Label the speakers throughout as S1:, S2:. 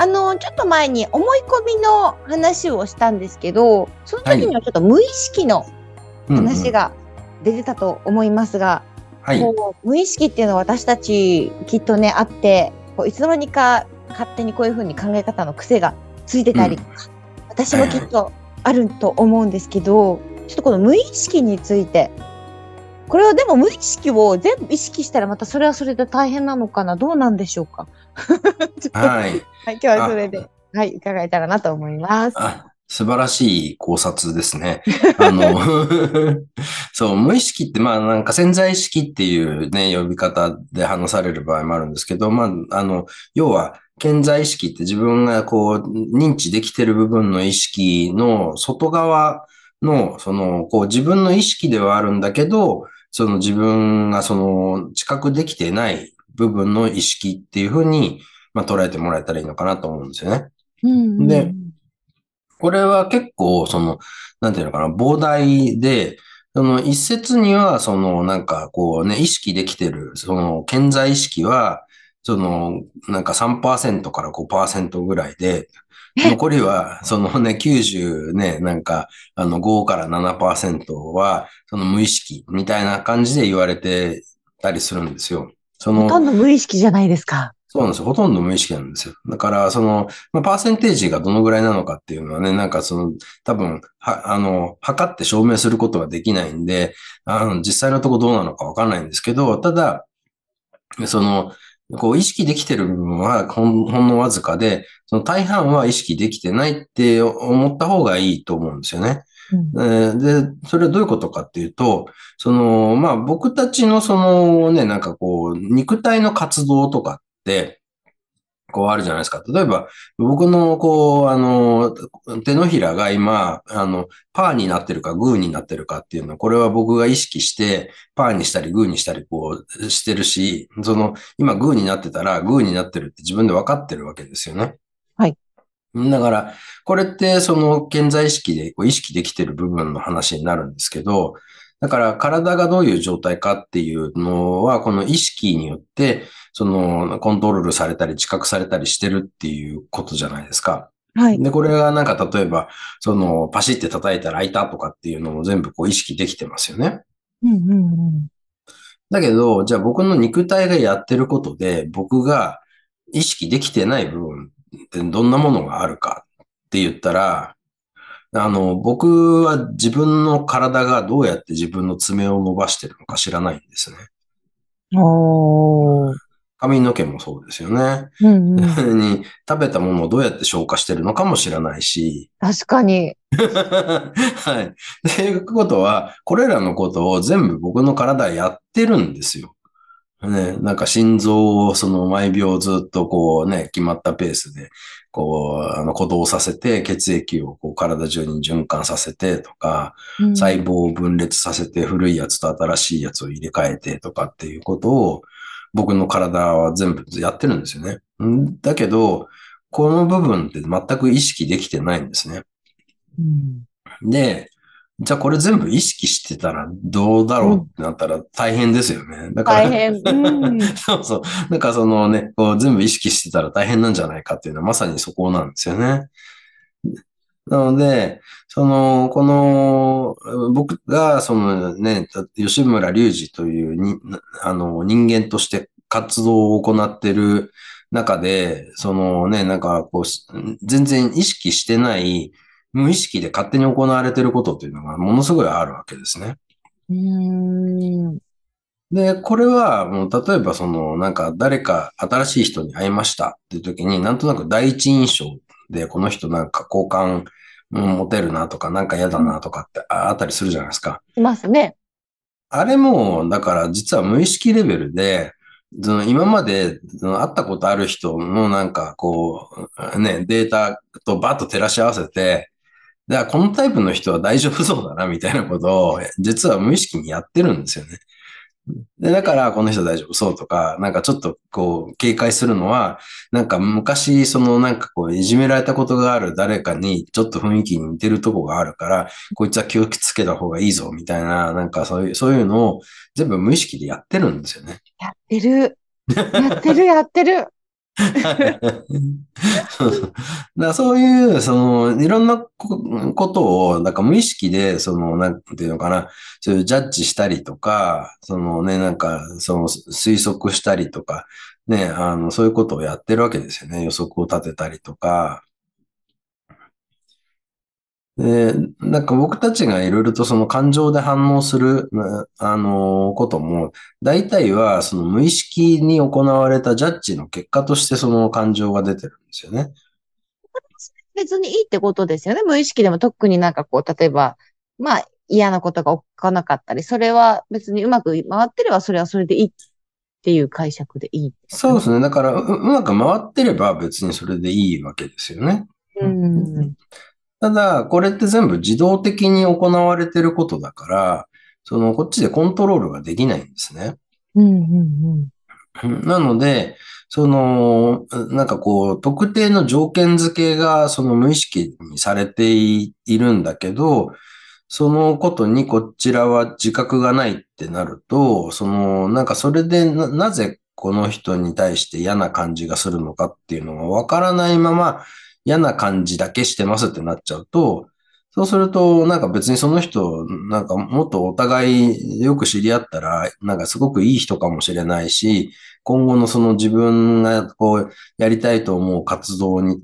S1: あのちょっと前に思い込みの話をしたんですけどその時にはちょっと無意識の
S2: うんうん
S1: 話が出てたと思いますが、
S2: はい。
S1: こう無意識っていうのは私たちきっとねあってこういつの間にか勝手にこういうふうに考え方の癖がついてたりとか、私もきっとあると思うんですけどちょっとこの無意識についてこれはでも無意識を全部意識したらまたそれはそれで大変なのかな？どうなんでしょうか？はい、
S2: はい。
S1: 今日はそれではい伺えたらなと思います。
S2: あ、素晴らしい考察ですね。あの、そう、無意識って、まあなんか潜在意識っていうね、呼び方で話される場合もあるんですけど、まあ、あの、要は、潜在意識って自分がこう、認知できてる部分の意識の外側の、その、こう自分の意識ではあるんだけど、その自分がその知覚できてない部分の意識っていうふうに、まあ捉えてもらえたらいいのかなと思うんですよね。
S1: うんうん
S2: でこれは結構、その、なんていうのかな、膨大で、その一説には、その、なんかこうね、意識できてる、その、潜在意識は、その、なんか3%から5%ぐらいで、
S1: え？
S2: 残りは、そのね、90ね、なんか、あの、5から7%は、その無意識みたいな感じで言われてたりするんですよ。その、
S1: ほとんど無意識じゃないですか。
S2: そうなんですよ。ほとんど無意識なんですよ。だから、その、まあ、パーセンテージがどのぐらいなのかっていうのはね、なんかその、多分、は、あの、測って証明することができないんで、あの、実際のところどうなのかわかんないんですけど、ただ、その、こう、意識できてる部分はほん、ほんのわずかで、その大半は意識できてないって思った方がいいと思うんですよね。
S1: うん
S2: えーで、それはどういうことかっていうと、その、まあ僕たちのそのね、なんかこう、肉体の活動とかって、こうあるじゃないですか。例えば、僕のこう、あの、手のひらが今、あの、パーになってるかグーになってるかっていうのは、これは僕が意識して、パーにしたりグーにしたりこうしてるし、その、今グーになってたら、グーになってるって自分で分かってるわけですよね。
S1: はい。
S2: だから、これってその潜在意識でこう意識できてる部分の話になるんですけど、だから体がどういう状態かっていうのは、この意識によって、そのコントロールされたり知覚されたりしてるっていうことじゃないですか。
S1: はい。
S2: で、これがなんか例えば、そのパシって叩いたら開いたとかっていうのも全部こう意識できてますよね。
S1: うんうんうん。
S2: だけど、じゃあ僕の肉体がやってることで、僕が意識できてない部分どんなものがあるかって言ったら、あの、僕は自分の体がどうやって自分の爪を伸ばしてるのか知らないんですね。
S1: おー。
S2: 髪の毛もそうですよね。
S1: うんうん。
S2: に食べたものをどうやって消化してるのかも知らないし。
S1: 確かに。
S2: はい。っていうことは、これらのことを全部僕の体はやってるんですよ。ね、なんか心臓をその毎秒ずっとこうね、決まったペースで、こう、あの、鼓動させて、血液をこう体中に循環させてとか、
S1: うん
S2: 細胞を分裂させて古いやつと新しいやつを入れ替えてとかっていうことを僕の体は全部やってるんですよね。んだけど、この部分って全く意識できてないんですね。
S1: うん
S2: で、じゃあこれ全部意識してたらどうだろうってなったら大変ですよね。だから、
S1: 大変。うん。
S2: そうそう。なんかそのね、こう全部意識してたら大変なんじゃないかっていうのはまさにそこなんですよね。なので、その、この、僕が、そのね、吉村隆二というに、あの、人間として活動を行っている中で、そのね、なんかこう、全然意識してない、無意識で勝手に行われていることっていうのがものすごいあるわけですね。
S1: うーん。
S2: で、これは、もう、例えばその、なんか誰か新しい人に会いましたっていう時に、なんとなく第一印象で、この人なんか好感、うん、持てるなとか、なんか嫌だなとかってああったりするじゃないですか。
S1: いますね。
S2: あれも、だから実は無意識レベルで、その今まで会ったことある人のなんかこう、ね、データとバッと照らし合わせて、だからこのタイプの人は大丈夫そうだなみたいなことを実は無意識にやってるんですよね。で、だからこの人大丈夫そうとか、なんかちょっとこう警戒するのは、なんか昔そのなんかこういじめられたことがある誰かにちょっと雰囲気に似てるとこがあるから、こいつは気をつけた方がいいぞみたいな、なんかそういう、そういうのを全部無意識でやってるんですよね。
S1: やってる。やってる、やってる。
S2: そうそう。だそういう、その、いろんなことを、なんか無意識で、その、なんていうのかな、そういうジャッジしたりとか、そのね、なんか、その推測したりとか、ね、あの、そういうことをやってるわけですよね。予測を立てたりとか、で、なんか僕たちがいろいろとその感情で反応する、あの、ことも、大体はその無意識に行われたジャッジの結果としてその感情が出てるんですよね。
S1: 別にいいってことですよね。無意識でも特になんかこう、例えば、まあ嫌なことが起こらなかったり、それは別にうまく回ってればそれはそれでいいっていう解釈でいい、
S2: そうですね。だからう、うまく回ってれば別にそれでいいわけですよね。
S1: うん。
S2: ただ、これって全部自動的に行われてることだから、その、こっちでコントロールができないんですね。
S1: うんうんうん、
S2: なので、その、なんかこう、特定の条件付けがその無意識にされているんだけど、そのことにこちらは自覚がないってなると、その、なんかそれでななぜこの人に対して嫌な感じがするのかっていうのがわからないまま、嫌な感じだけしてますってなっちゃうと、そうすると、なんか別にその人、なんかもっとお互いよく知り合ったら、なんかすごくいい人かもしれないし、今後のその自分がこう、やりたいと思う活動に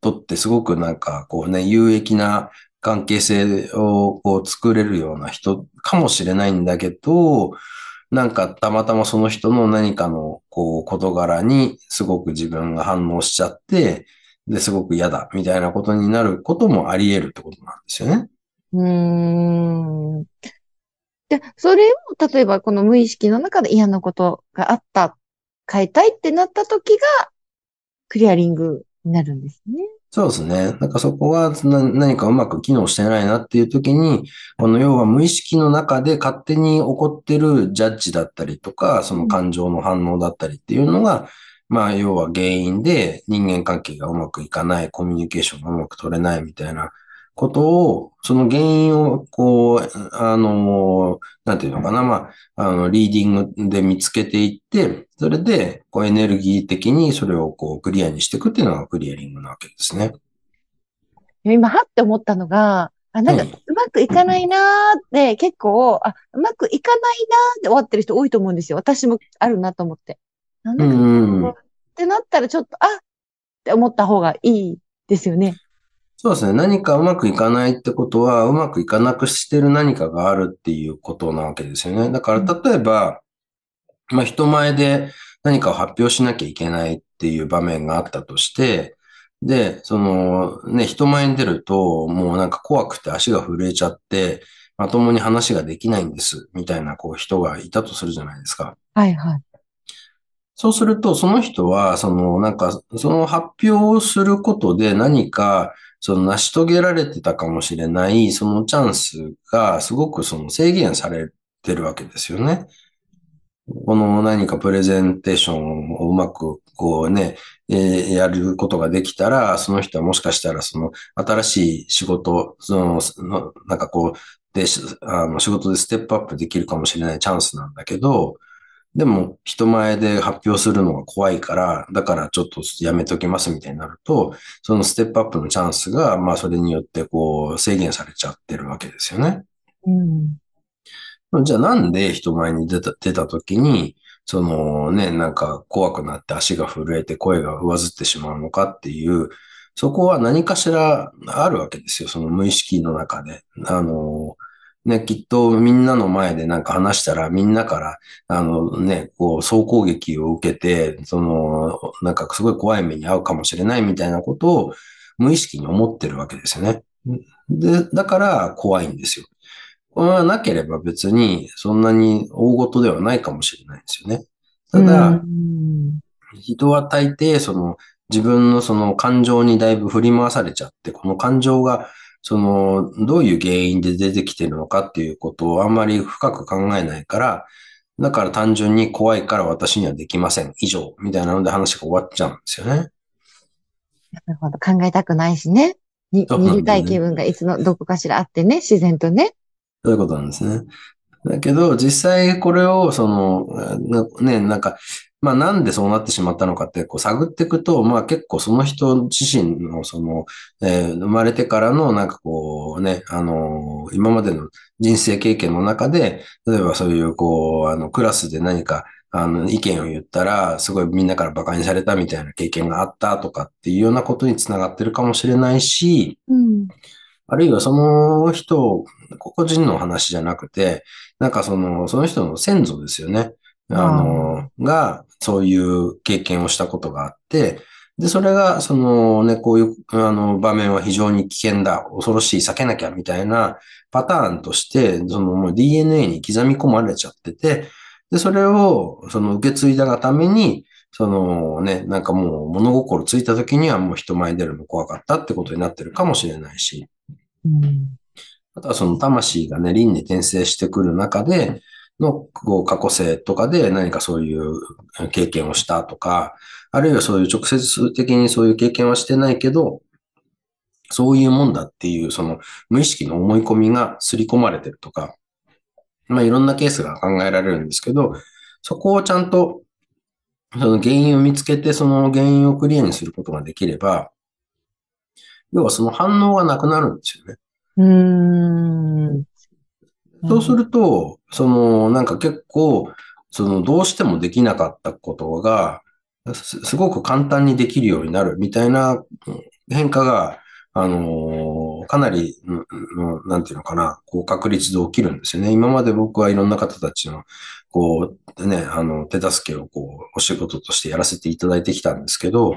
S2: とってすごくなんかこうね、有益な関係性をこう作れるような人かもしれないんだけど、なんかたまたまその人の何かのこう事柄にすごく自分が反応しちゃって、で、すごく嫌だ、みたいなことになることもあり得るってことなんですよね。
S1: うーん。で、それを、例えばこの無意識の中で嫌なことがあった、変えたいってなった時が、クリアリングになるんですね。
S2: そうですね。なんかそこが何かうまく機能してないなっていう時に、この要は無意識の中で勝手に起こってるジャッジだったりとか、その感情の反応だったりっていうのが、まあ、要は原因で人間関係がうまくいかない、コミュニケーションがうまく取れないみたいなことを、その原因を、こう、あの、なんていうのかな、まあ、あの、リーディングで見つけていって、それで、こう、エネルギー的にそれをこう、クリアにしていくっていうのがクリアリングなわけですね。
S1: 今、はって思ったのが、あ、なんか、うまくいかないなーって、結構、あ、うまくいかないなーって終わってる人多いと思うんですよ。私もあるなと思って。なんだか、ってなったらちょっと、あって思った方がいいですよね。
S2: そうですね。何かうまくいかないってことは、うまくいかなくしてる何かがあるっていうことなわけですよね。だから、例えば、まあ、人前で何かを発表しなきゃいけないっていう場面があったとして、で、その、ね、人前に出ると、もうなんか怖くて足が震えちゃって、まともに話ができないんです、みたいなこう人がいたとするじゃないですか。
S1: はいはい。
S2: そうすると、その人は、その、なんか、その発表をすることで何か、その成し遂げられてたかもしれない、そのチャンスがすごくその制限されてるわけですよね。この何かプレゼンテーションをうまくこうね、えー、やることができたら、その人はもしかしたらその新しい仕事、その、なんかこう、で、あの仕事でステップアップできるかもしれないチャンスなんだけど、でも、人前で発表するのが怖いから、だからちょっとやめときますみたいになると、そのステップアップのチャンスが、まあそれによってこう制限されちゃってるわけですよね。
S1: うん。
S2: じゃあなんで人前に出た、出た時に、そのね、なんか怖くなって足が震えて声が上ずってしまうのかっていう、そこは何かしらあるわけですよ。その無意識の中で。あの、ね、きっとみんなの前でなんか話したらみんなから、あのね、こう、総攻撃を受けて、その、なんかすごい怖い目に遭うかもしれないみたいなことを無意識に思ってるわけですよね。で、だから怖いんですよ。これはなければ別にそんなに大事ではないかもしれないですよね。ただ、
S1: うん
S2: 人は大抵、その、自分のその感情にだいぶ振り回されちゃって、この感情が、その、どういう原因で出てきてるのかっていうことをあんまり深く考えないから、だから単純に怖いから私にはできません。以上。みたいなので話が終わっちゃうんですよね。
S1: なるほど。考えたくないしね。に逃げたい気分がいつのどこかしらあってね、自然とね。
S2: そういうことなんですね。だけど、実際これを、その、なね、なんか、まあなんでそうなってしまったのかってこう探っていくと、まあ結構その人自身のその、えー生まれてからのなんかこうね、あのー今までの人生経験の中で、例えばそういうこう、あの、クラスで何か、あの、意見を言ったら、すごいみんなから馬鹿にされたみたいな経験があったとかっていうようなことにつながってるかもしれないし、
S1: うん。
S2: あるいはその人、個人の話じゃなくて、なんかその、その人の先祖ですよね。あの、が、そういう経験をしたことがあって、で、それが、そのね、こういう、あの、場面は非常に危険だ、恐ろしい、避けなきゃ、みたいなパターンとして、そのもう DNA に刻み込まれちゃってて、で、それを、その受け継いだがために、そのね、なんかもう物心ついた時にはもう人前に出るの怖かったってことになってるかもしれないし、
S1: うん。
S2: あとはその魂がね、輪に転生してくる中での、こう、過去性とかで何かそういう経験をしたとか、あるいはそういう直接的にそういう経験はしてないけど、そういうもんだっていう、その無意識の思い込みが刷り込まれてるとか、まあいろんなケースが考えられるんですけど、そこをちゃんと、その原因を見つけて、その原因をクリアにすることができれば、要はその反応がなくなるんですよね。
S1: うーん。
S2: そうすると、その、なんか結構、その、どうしてもできなかったことが、すごく簡単にできるようになるみたいな変化が、あのーかなり、なんていうのかな、こう確率で起きるんですよね。今まで僕はいろんな方たちの、こう、ね、あの、手助けをこう、お仕事としてやらせていただいてきたんですけど、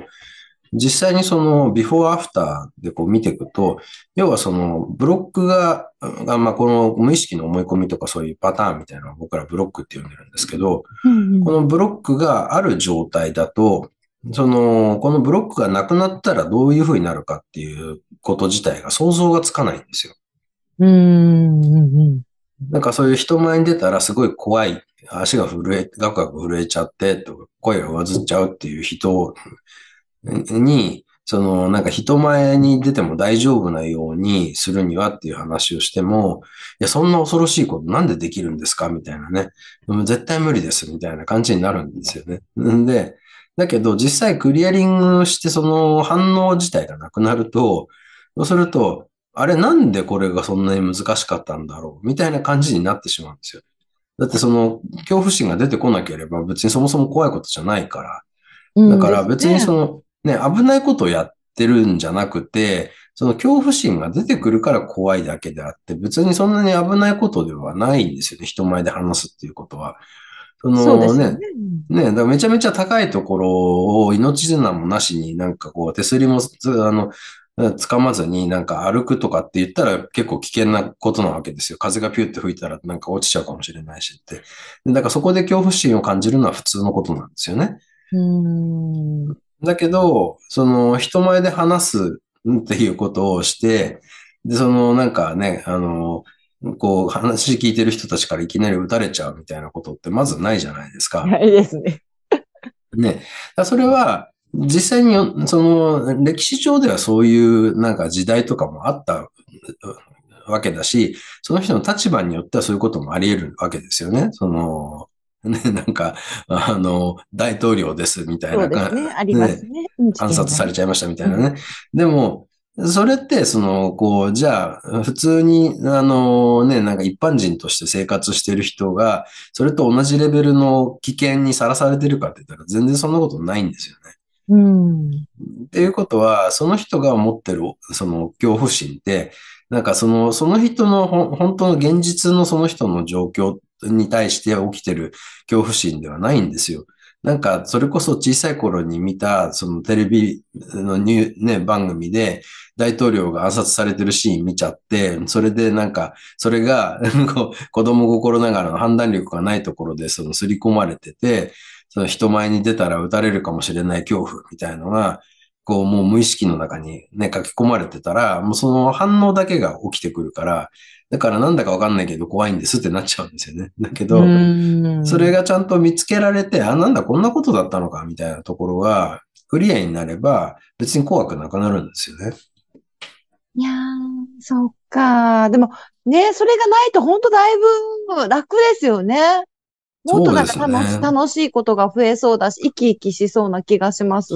S2: 実際にその、ビフォーアフターでこう見ていくと、要はその、ブロックが、がまあ、この無意識の思い込みとかそういうパターンみたいなのを僕らブロックって呼んでるんですけど、
S1: うんうん。
S2: このブロックがある状態だと、その、このブロックがなくなったらどういう風になるかっていうこと自体が想像がつかないんですよ。
S1: うんうんうん
S2: なんかそういう人前に出たらすごい怖い、足が震え、ガクガク震えちゃって、と声が上ずっちゃうっていう人に、そのなんか人前に出ても大丈夫なようにするにはっていう話をしても、いや、そんな恐ろしいことなんでできるんですかみたいなね。でも絶対無理ですみたいな感じになるんですよね。んで、だけど実際クリアリングしてその反応自体がなくなると、そうすると、あれなんでこれがそんなに難しかったんだろうみたいな感じになってしまうんですよ。だってその恐怖心が出てこなければ別にそもそも怖いことじゃないから。
S1: うん。
S2: だから別にそ
S1: の、
S2: のね、危ないことをやってるんじゃなくて、その恐怖心が出てくるから怖いだけであって、別にそんなに危ないことではないんですよね。人前で話すっていうことは。そのね
S1: ね。、
S2: ね、だからめちゃめちゃ高いところを命綱もなしになんかこう手すりもつあの、掴まずになんか歩くとかって言ったら結構危険なことなわけですよ。風がピュって吹いたらなんか落ちちゃうかもしれないしって。でだからそこで恐怖心を感じるのは普通のことなんですよね。
S1: うん。
S2: だけど、その人前で話すっていうことをして、で、そのなんかね、あの、こう話聞いてる人たちからいきなり撃たれちゃうみたいなことってまずないじゃないですか。
S1: いいですね。
S2: ね。それは、実際によ、その、歴史上ではそういうなんか時代とかもあったうわけだし、その人の立場によってはそういうこともあり得るわけですよね。その、ね、なんか、あの、大統領ですみたい
S1: そ
S2: な
S1: うですね。ありますね。うん
S2: 暗殺されちゃいましたみたいな
S1: う
S2: ね。でも、それって、その、こう、じゃあ、普通に、あのね、なんか一般人として生活してる人が、それと同じレベルの危険にさらされてるかって言ったら、全然そんなことないんですよね。
S1: うん。
S2: っていうことは、その人が持ってる、その恐怖心って、なんかその、その人の本当の現実のその人の状況に対して起きてる恐怖心ではないんですよ。なんか、それこそ小さい頃に見た、そのテレビのニュー、ね、番組で、大統領が暗殺されてるシーン見ちゃって、それでなんか、それが、子供心ながらの判断力がないところで、その、刷り込まれてて、その人前に出たら撃たれるかもしれない恐怖みたいのが、こうもう無意識の中にね、書き込まれてたら、もうその反応だけが起きてくるから、だからなんだかわかんないけど怖いんですってなっちゃうんですよね。だけど、それがちゃんと見つけられて、あ、なんだこんなことだったのかみたいなところがクリアになれば別に怖くなくなるんですよね。
S1: いやー、そっか。でも、ね、それがないと本当だいぶ楽ですよね。もっとなんか楽,、ね、楽しいことが増えそうだし、生き生きしそうな気がします。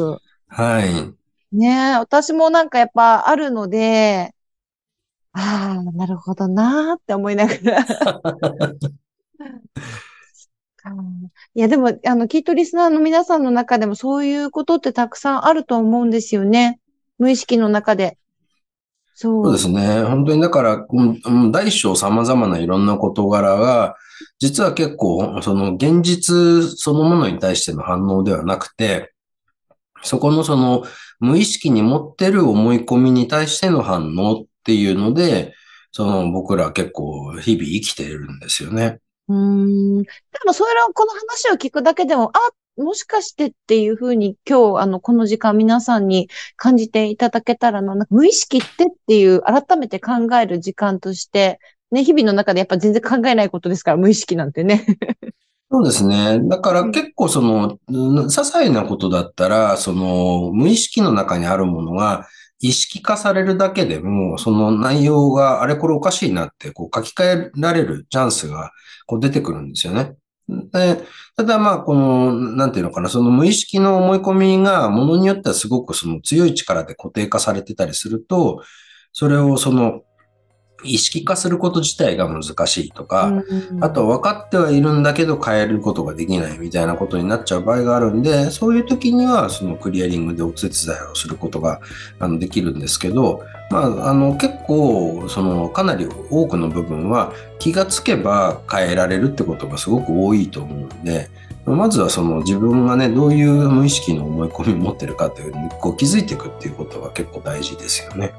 S2: はい。
S1: ね私もなんかやっぱあるので、ああ、なるほどなーって思いながら いや、でも、あの、きっとリスナーの皆さんの中でもそういうことってたくさんあると思うんですよね。無意識の中で。
S2: そう。そうですね。本当にだから、うん、大小様々ないろんな事柄が、実は結構、その現実そのものに対しての反応ではなくて、そこのその無意識に持ってる思い込みに対しての反応っていうので、その僕ら結構日々生きているんですよね。
S1: うん。でもそれを、この話を聞くだけでも、あ、もしかしてっていうふうに今日、あの、この時間皆さんに感じていただけたらな、なんか無意識ってっていう改めて考える時間として、ね、日々の中でやっぱ全然考えないことですから、無意識なんてね。
S2: そうですね。だから結構その、些細なことだったら、その、無意識の中にあるものが意識化されるだけでも、その内容があれこれおかしいなって、こう書き換えられるチャンスがこう出てくるんですよね。で、ただまあ、この、なんていうのかな、その無意識の思い込みが、ものによってはすごくその強い力で固定化されてたりすると、それをその、意識化すること自体が難しいとか、あと分かってはいるんだけど変えることができないみたいなことになっちゃう場合があるんで、そういう時にはそのクリアリングでお手伝いをすることがあのできるんですけど、まあ、あの結構そのかなり多くの部分は気がつけば変えられるってことがすごく多いと思うんで、まずはその自分がね、どういう無意識の思い込みを持ってるかというにこう気づいていくっていうことが結構大事ですよね。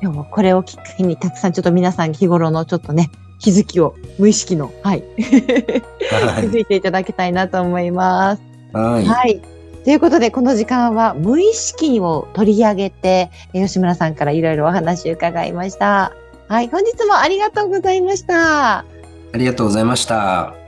S1: でもこれをきっかけにたくさんちょっと皆さん日頃のちょっとね、気づきを無意識の、はい。気づいていただきたいなと思います。
S2: はい。
S1: はい。ということで、この時間は無意識を取り上げて、吉村さんからいろいろお話を伺いました。はい。本日もありがとうございました。
S2: ありがとうございました。